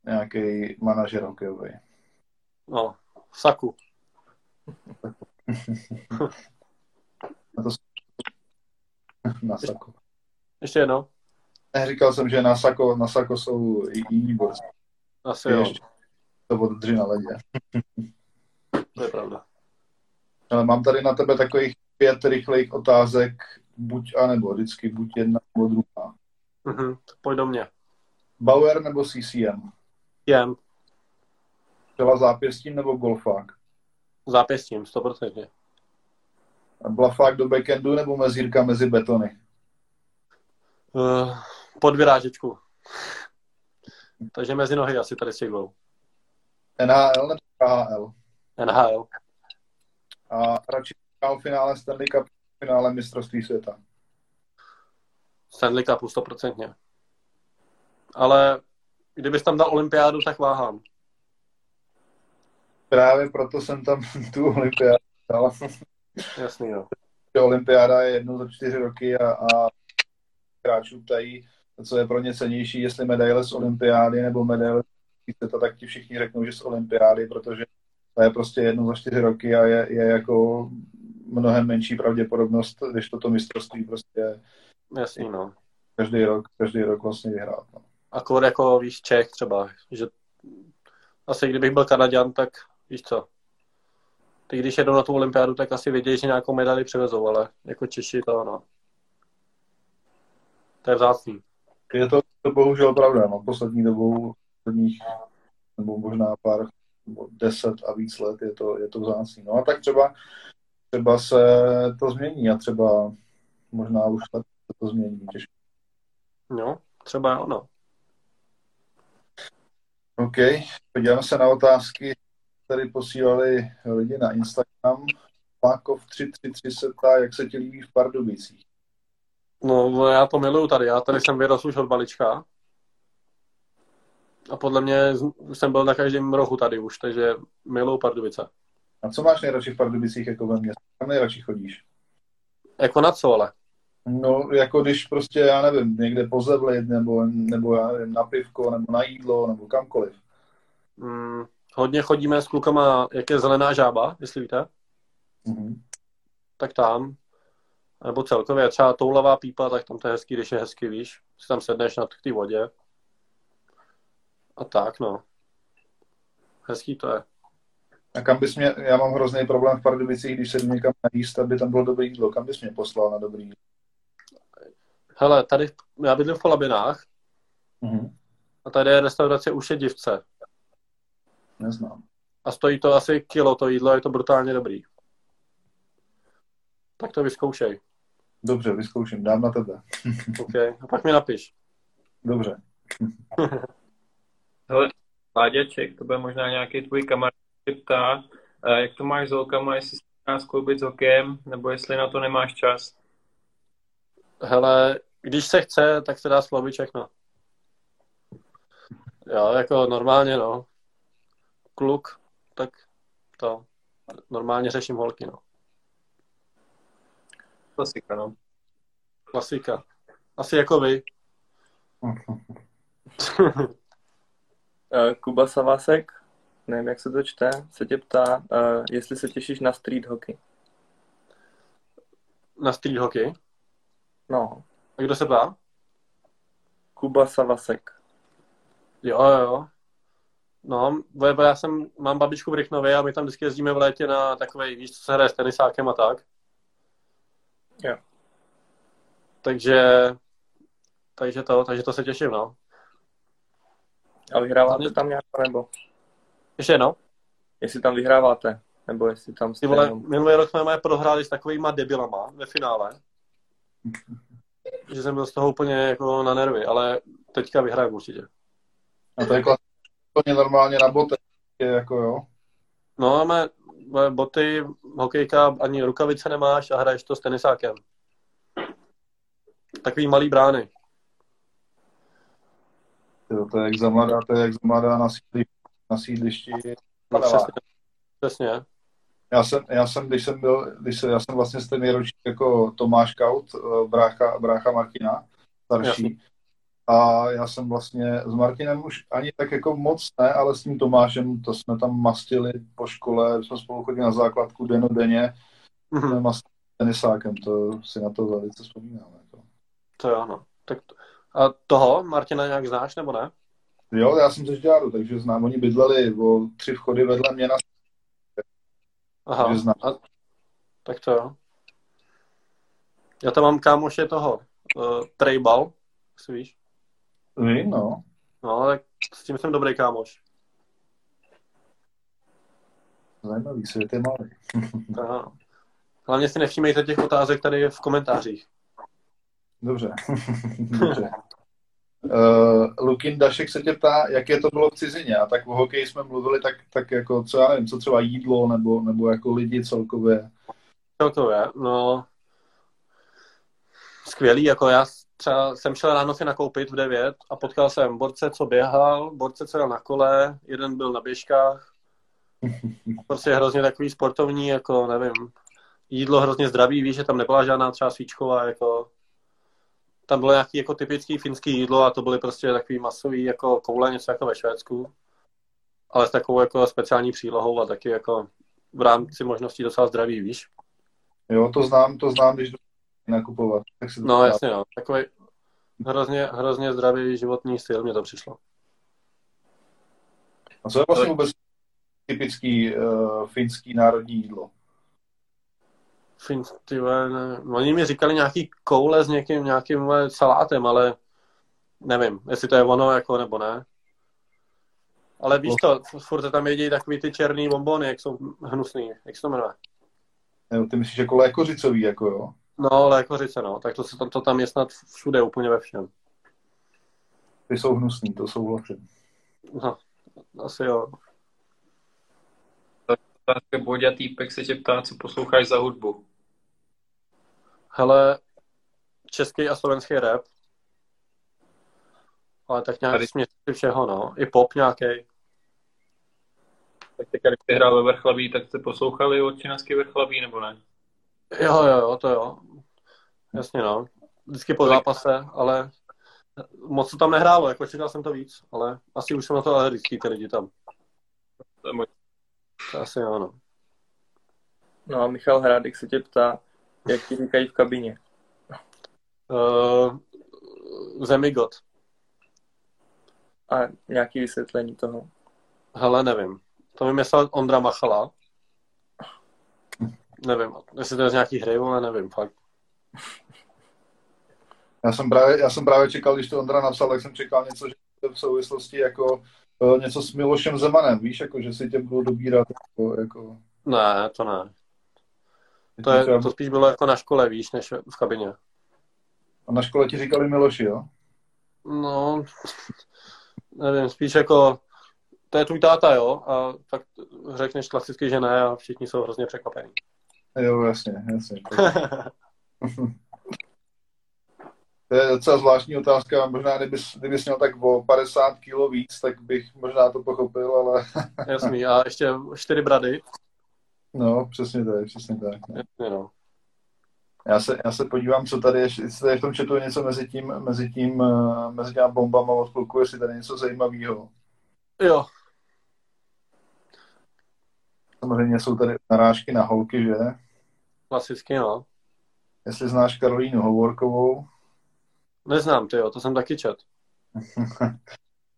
Speaker 1: nějaký manažer hokejový.
Speaker 2: No, v saku.
Speaker 1: Na to na sako.
Speaker 2: Ještě jedno?
Speaker 1: Ne, říkal jsem, že na sako, na sako jsou i jiní borci.
Speaker 2: Asi jo,
Speaker 1: Ještě to oddrží na ledě.
Speaker 2: to je pravda.
Speaker 1: Ale mám tady na tebe takových pět rychlých otázek, buď a nebo vždycky, buď jedna nebo druhá.
Speaker 2: Mhm, pojď do mě.
Speaker 1: Bauer nebo CCM?
Speaker 2: Jen,
Speaker 1: Byla zápěstím nebo golfák?
Speaker 2: zápěstím, 100%.
Speaker 1: Blafák do backendu nebo mezírka mezi betony?
Speaker 2: Uh, pod vyrážečku. Takže mezi nohy asi tady z těch dvou.
Speaker 1: NHL nebo KHL?
Speaker 2: NHL.
Speaker 1: A radši hrál finále Stanley Cup, finále mistrovství světa.
Speaker 2: Stanley Cupu 100%. Ale kdybys tam dal olympiádu, tak váhám.
Speaker 1: Právě proto jsem tam tu olympiádu dal.
Speaker 2: Jasný, jo.
Speaker 1: Že Olympiáda je jednou za čtyři roky a, a hráčů ptají, co je pro ně cenější, jestli medaile z olympiády nebo medaile z světa, tak ti všichni řeknou, že z olympiády, protože to je prostě jednou za čtyři roky a je, je jako mnohem menší pravděpodobnost, když toto mistrovství prostě
Speaker 2: Jasný, no.
Speaker 1: každý rok, každý rok vlastně vyhrát. No.
Speaker 2: Akor jako, víš, Čech třeba, že asi kdybych byl Kanaďan, tak víš co, ty když jedou na tu olympiádu, tak asi vědějí, že nějakou medaili přivezou, ale jako Češi to no. To je vzácný.
Speaker 1: Je to, to bohužel pravda, no, poslední dobou, posledních, nebo možná pár, nebo deset a víc let je to, je to vzácný. No a tak třeba, třeba se to změní a třeba možná už se to změní. Těžko.
Speaker 2: No, třeba jo, no.
Speaker 1: OK, podíváme se na otázky, které posílali lidi na Instagram. Pákov 333 se ptá, jak se ti líbí v Pardubicích.
Speaker 2: No, já to miluju tady. Já tady jsem vyrostl už od malička. A podle mě jsem byl na každém rohu tady už, takže miluju Pardubice.
Speaker 1: A co máš nejradši v Pardubicích jako ve městě? Kam nejradši chodíš?
Speaker 2: Jako na co, ale?
Speaker 1: No, jako když prostě, já nevím, někde pozevlit, nebo, nebo já nevím, na pivko, nebo na jídlo, nebo kamkoliv.
Speaker 2: Mm, hodně chodíme s klukama, jak je zelená žába, jestli víte,
Speaker 1: Mhm.
Speaker 2: tak tam. Nebo celkově třeba toulavá pípa, tak tam to je hezký, když je hezky, víš. Si tam sedneš na té vodě. A tak, no. Hezký to je.
Speaker 1: A kam bys mě, já mám hrozný problém v Pardubicích, když se jdu někam najíst, aby tam bylo dobré jídlo. Kam bys mě poslal na dobrý jídlo?
Speaker 2: Hele, tady já bydlím v Polabinách
Speaker 1: Mhm.
Speaker 2: a tady je restaurace Už je divce.
Speaker 1: Neznám.
Speaker 2: A stojí to asi kilo to jídlo, je to brutálně dobrý. Tak to vyzkoušej.
Speaker 1: Dobře, vyzkouším, dám na tebe.
Speaker 2: OK. A pak mi napiš.
Speaker 1: Dobře.
Speaker 3: Hele, Láďaček, to bude možná nějaký tvůj kamarád, ptá, eh, jak to máš s holkama, jestli se dá skloubit s hokejem, nebo jestli na to nemáš čas.
Speaker 2: Hele, když se chce, tak se dá slovit všechno. Jo, jako normálně, no. Kluk, tak to. Normálně řeším holky, no.
Speaker 3: Klasika, no.
Speaker 2: Klasika. Asi jako vy.
Speaker 4: Eh, Kuba Savasek, nevím, jak se to čte, se tě ptá, eh, jestli se těšíš na street hockey.
Speaker 2: na street hockey?
Speaker 4: No,
Speaker 2: A kdo se ptá?
Speaker 4: Kuba Savasek.
Speaker 2: Jo, jo. No, já jsem, mám babičku v Rychnově a my tam vždycky jezdíme v létě na takový, víš, co se hraje s tenisákem a tak.
Speaker 4: Jo.
Speaker 2: Takže, takže to, takže to se těším, no.
Speaker 4: A vyhráváte tam nějak, nebo
Speaker 2: Ještě jednou.
Speaker 4: jestli tam vyhráváte, nebo jestli tam
Speaker 2: Ty
Speaker 4: jste
Speaker 2: vole,
Speaker 4: jenom...
Speaker 2: minulý rok jsme moje prohráli s takovýma debilama ve finále. Že jsem byl z toho úplně jako na nervy, ale teďka vyhraju určitě.
Speaker 1: A to je klasicky normálně na botech, je jako jo.
Speaker 2: No, máme boty, hokejka, ani rukavice nemáš a hraješ to s tenisákem. Takový malý brány.
Speaker 1: Jo, to je jak za mladá, to je jak za mladá na, sídli, na sídlišti.
Speaker 2: No, přesně. přesně.
Speaker 1: Já jsem, já jsem, když jsem byl, když se, já jsem vlastně stejný ročník jako Tomáš Kaut, eh, brácha, brácha Martina, starší.
Speaker 2: Jasně.
Speaker 1: A já jsem vlastně s Martinem už ani tak jako moc ne, ale s tím Tomášem, to jsme tam mastili po škole, jsme spolu chodili na základku denodenně,
Speaker 2: Mhm.
Speaker 1: jsme mastili tenisákem, to si na to velice vzpomínám. Jako.
Speaker 2: To jo, no. Tak to... A toho Martina nějak znáš, nebo ne?
Speaker 1: Jo, já jsem ze Žďáru, takže znám, oni bydleli o tři vchody vedle mě na
Speaker 2: Aha.
Speaker 1: Znám.
Speaker 2: A... Tak to jo. Já tam mám kámoše toho, uh, Trejbal, si víš?
Speaker 1: Vím, no.
Speaker 2: No, tak s tím jsem dobrý kámoš.
Speaker 1: Zajímavý, svět je malý.
Speaker 2: Hlavně si nevšímejte těch otázek tady v komentářích.
Speaker 1: Dobře. Dobře. Uh, Lukin Dašek se tě ptá, jaké to bylo v cizině. A tak o hokeji jsme mluvili tak, tak jako, co já nevím, co třeba jídlo, nebo, nebo jako lidi celkově.
Speaker 2: Celkově, no, skvělý, jako já třeba jsem šel ráno si nakoupit v 9 a potkal jsem borce, co běhal, borce, co jel na kole, jeden byl na běžkách, prostě hrozně takový sportovní, jako nevím, jídlo hrozně zdravý, víš, že tam nebyla žádná třeba svíčková, jako tam bylo nějaký jako typický finský jídlo a to byly prostě takový masový jako koule, něco jako ve Švédsku, ale s takovou jako speciální přílohou a taky jako v rámci možností docela zdravý, víš.
Speaker 1: Jo, to znám, to znám, když jdu nakupovat. Tak si to
Speaker 2: No jasně, no. Takový hrozně, hrozně zdravý životní styl mě to přišlo.
Speaker 1: A co je vlastně vůbec typický uh, finský národní jídlo?
Speaker 2: Fin, ty vole, ne. Oni mi říkali nějaký koule s někým, nějakým salátem, ale nevím, jestli to je ono, jako, nebo ne. Ale víš to, furt tam jedí takový ty černý bombony, jak jsou hnusný, jak se to jmenuje?
Speaker 1: Jo, ty myslíš jako lékořicový, jako jo?
Speaker 2: No, lékořice, no. Tak to, se tam, to tam je snad všude, úplně ve všem.
Speaker 1: Ty jsou hnusný, to souhlasím.
Speaker 2: No, asi jo.
Speaker 3: Otázka Boďa týpek se tě ptá, co posloucháš za hudbu.
Speaker 2: Hele, český a slovenský rap. Ale tak nějak
Speaker 3: Tady-
Speaker 2: směs všeho, no. I pop nějaký.
Speaker 3: Tak teď, když jsi hrál ve Vrchlabí, tak jste poslouchali od Činaský Vrchlabí, nebo ne?
Speaker 2: Jo, jo, jo, to jo. Jasně, no. Vždycky po zápase, ale moc to tam nehrálo, jako čekal jsem to víc, ale asi už jsem na to alergický, ty lidi tam.
Speaker 3: To je můj-
Speaker 2: To asi jo, no.
Speaker 4: No a Michal Hrádek se tě ptá, jak ti říkají v kabině.
Speaker 2: Uh, Zemigot.
Speaker 4: A nějaký vysvětlení toho.
Speaker 2: Hele, nevím. To mi myslel Ondra Machala. Nevím, jestli to je z nějaký hry, ale nevím, fakt.
Speaker 1: Já jsem právě, já jsem právě čekal, když to Ondra napsal, tak jsem čekal něco že v souvislosti jako eh, něco s Milošem Zemanem, víš, jako že si tě budou dobírat jako, jako
Speaker 2: Ne, to ne. To, je, to spíš bylo jako na škole, víš, než v kabině.
Speaker 1: A na škole ti říkali Miloši, jo?
Speaker 2: No, nevím, spíš jako, to je tvůj táta, jo, a tak řekneš klasicky, že ne a všichni jsou hrozně překvapení.
Speaker 1: Jo, jasně, jasně. To je docela zvláštní otázka, možná kdybys, kdybys měl tak o 50 kilo víc, tak bych možná to pochopil, ale
Speaker 2: Jasný, a ještě čtyři brady.
Speaker 1: No, přesně tak, přesně tak. No.
Speaker 2: No.
Speaker 1: Já se, já se podívám, co tady je, jestli tady v tom chatu je něco mezi tím, mezi tím, eh, mezi těma bombama od kluku, jestli tady je něco zajímavého.
Speaker 2: Jo,
Speaker 1: Samozřejmě jsou tady narážky na holky, že?
Speaker 2: klasicky, no.
Speaker 1: jestli znáš Karolínu Hovorkovou.
Speaker 2: Neznám, ty jo, to jsem taky čet.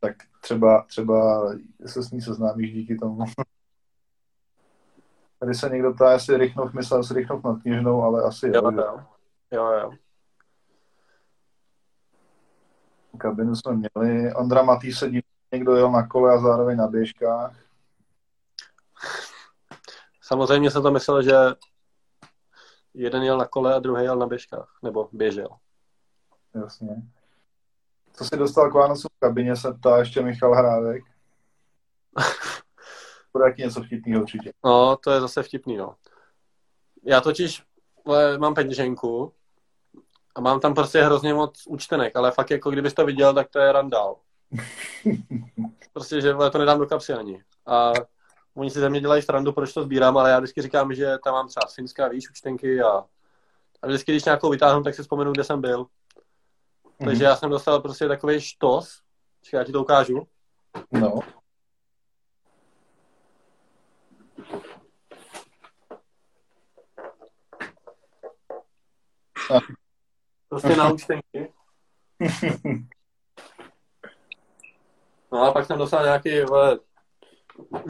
Speaker 1: tak třeba, třeba se s ní seznámíš díky tomu. Tady se někdo ptá, jestli Rychnov myslel si Rychnov nad knižnou, ale asi
Speaker 2: jo. Jo, jo. jo, jo.
Speaker 1: Kabinu jsme měli. Ondra Matý se díval, někdo jel na kole a zároveň na běžkách.
Speaker 2: Samozřejmě jsem to myslel, že jeden jel na kole a druhý jel na běžkách, nebo běžel.
Speaker 1: Jasně. Co si dostal k Vánocu v kabině, se ptá ještě Michal Hrádek. Bude taky něco vtipného určitě.
Speaker 2: No, to je zase vtipný, no. Já totiž ale mám peněženku a mám tam prostě hrozně moc účtenek, ale fakt jako kdybys to viděl, tak to je randál. prostě, že to nedám do kapsy ani. A oni si ze mě dělají strandu, proč to sbírám, ale já vždycky říkám, že tam mám třeba z Finska, víš, účtenky a, a vždycky, když nějakou vytáhnu, tak si vzpomenu, kde jsem byl. Mm-hmm. Takže já jsem dostal prostě takový štos. Čekaj, já ti to ukážu.
Speaker 1: No.
Speaker 2: Prostě na účtenky. No a pak jsem dostal nějaký vole,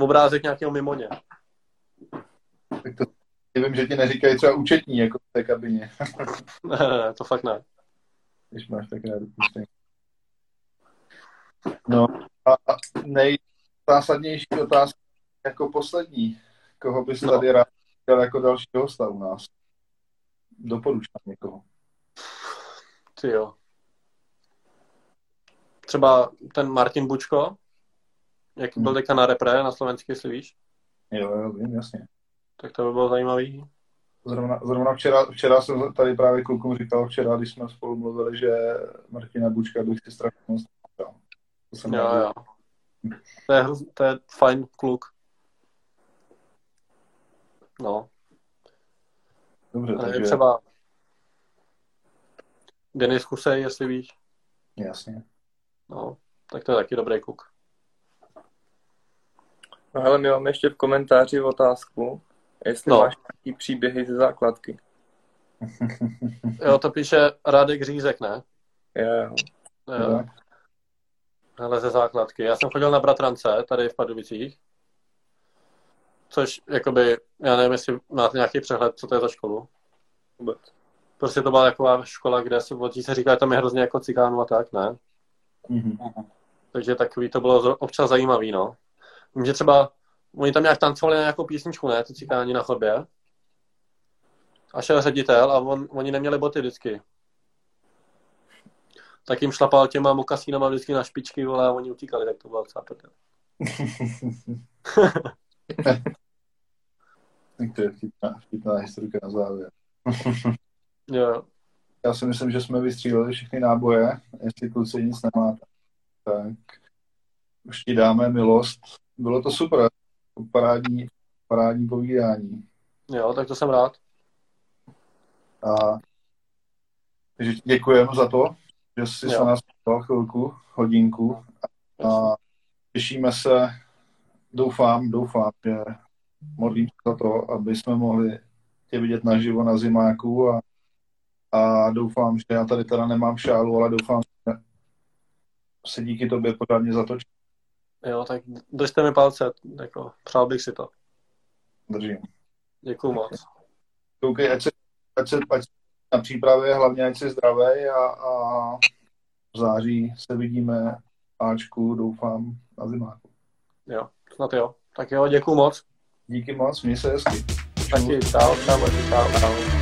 Speaker 2: obrázek nějakého mimoně.
Speaker 1: Tak to nevím, že ti neříkají třeba účetní, jako v té kabině.
Speaker 2: ne, ne, to fakt ne
Speaker 1: když máš tak rád No a nejzásadnější otázka jako poslední. Koho bys no. tady rád chtěl jako další hosta u nás? Doporučám někoho.
Speaker 2: Ty jo. Třeba ten Martin Bučko, jaký byl hmm. teďka na repre na slovenský, jestli víš?
Speaker 1: Jo, jo, vím, jasně.
Speaker 2: Tak to by bylo zajímavý.
Speaker 1: Zrovna, zrovna včera, včera jsem tady právě klukům říkal, včera, když jsme spolu mluvili, že Martina Bučka bych si strašně moc
Speaker 2: to jsem jo, jo. To je, to je fajn kluk. No.
Speaker 1: Dobře,
Speaker 2: A takže... třeba Denis Kusej, jestli víš.
Speaker 1: Jasně.
Speaker 2: No, tak to je taky dobrý kluk.
Speaker 4: No hele, my máme ještě v komentáři otázku. Jestli no. máš nějaký příběhy ze základky.
Speaker 2: Jo, to píše Radek Řízek, ne?
Speaker 4: Jo, jo.
Speaker 2: jo. Ale ze základky. Já jsem chodil na Bratrance, tady v Pardubicích. Což, jakoby, já nevím, jestli máte nějaký přehled, co to je za školu.
Speaker 4: Vůbec.
Speaker 2: Prostě to byla taková škola, kde se, od se říká, že tam je hrozně jako cikánů a tak, ne? Mm-hmm. Takže takový to bylo občas zajímavý, no. Vím, že třeba Oni tam nějak tancovali na nějakou písničku, ne? Ty cikáni na chodbě. A šel ředitel a on, oni neměli boty vždycky. Tak jim šlapal těma mokasínama vždycky na špičky, vole, a oni utíkali, tak to bylo docela
Speaker 1: to je vtipná, vtipná historka na závěr.
Speaker 2: jo.
Speaker 1: Já si myslím, že jsme vystříleli všechny náboje. Jestli kluci nic nemáte, tak už ti dáme milost. Bylo to super parádní, parádní povídání.
Speaker 2: Jo, tak to jsem rád.
Speaker 1: A, takže děkujeme za to, že jsi jo. se nás dal chvilku, hodinku a těšíme se, doufám, doufám, že modlím se za to, aby jsme mohli tě vidět naživo na zimáku a, a doufám, že já tady teda nemám šálu, ale doufám, že se díky tobě pořádně zatočí.
Speaker 2: Jo, tak držte mi palce, jako, přál bych si to.
Speaker 1: Držím.
Speaker 2: Děkuju moc.
Speaker 1: Koukej, ať se, ať se, ať na přípravě, hlavně ať jsi zdravý a, a v září se vidíme Ačku, doufám, na zimáku.
Speaker 2: Jo, snad jo. Tak jo, děkuju moc.
Speaker 1: Díky moc, měj se hezky.
Speaker 2: Taky, čau, čau, čau, čau.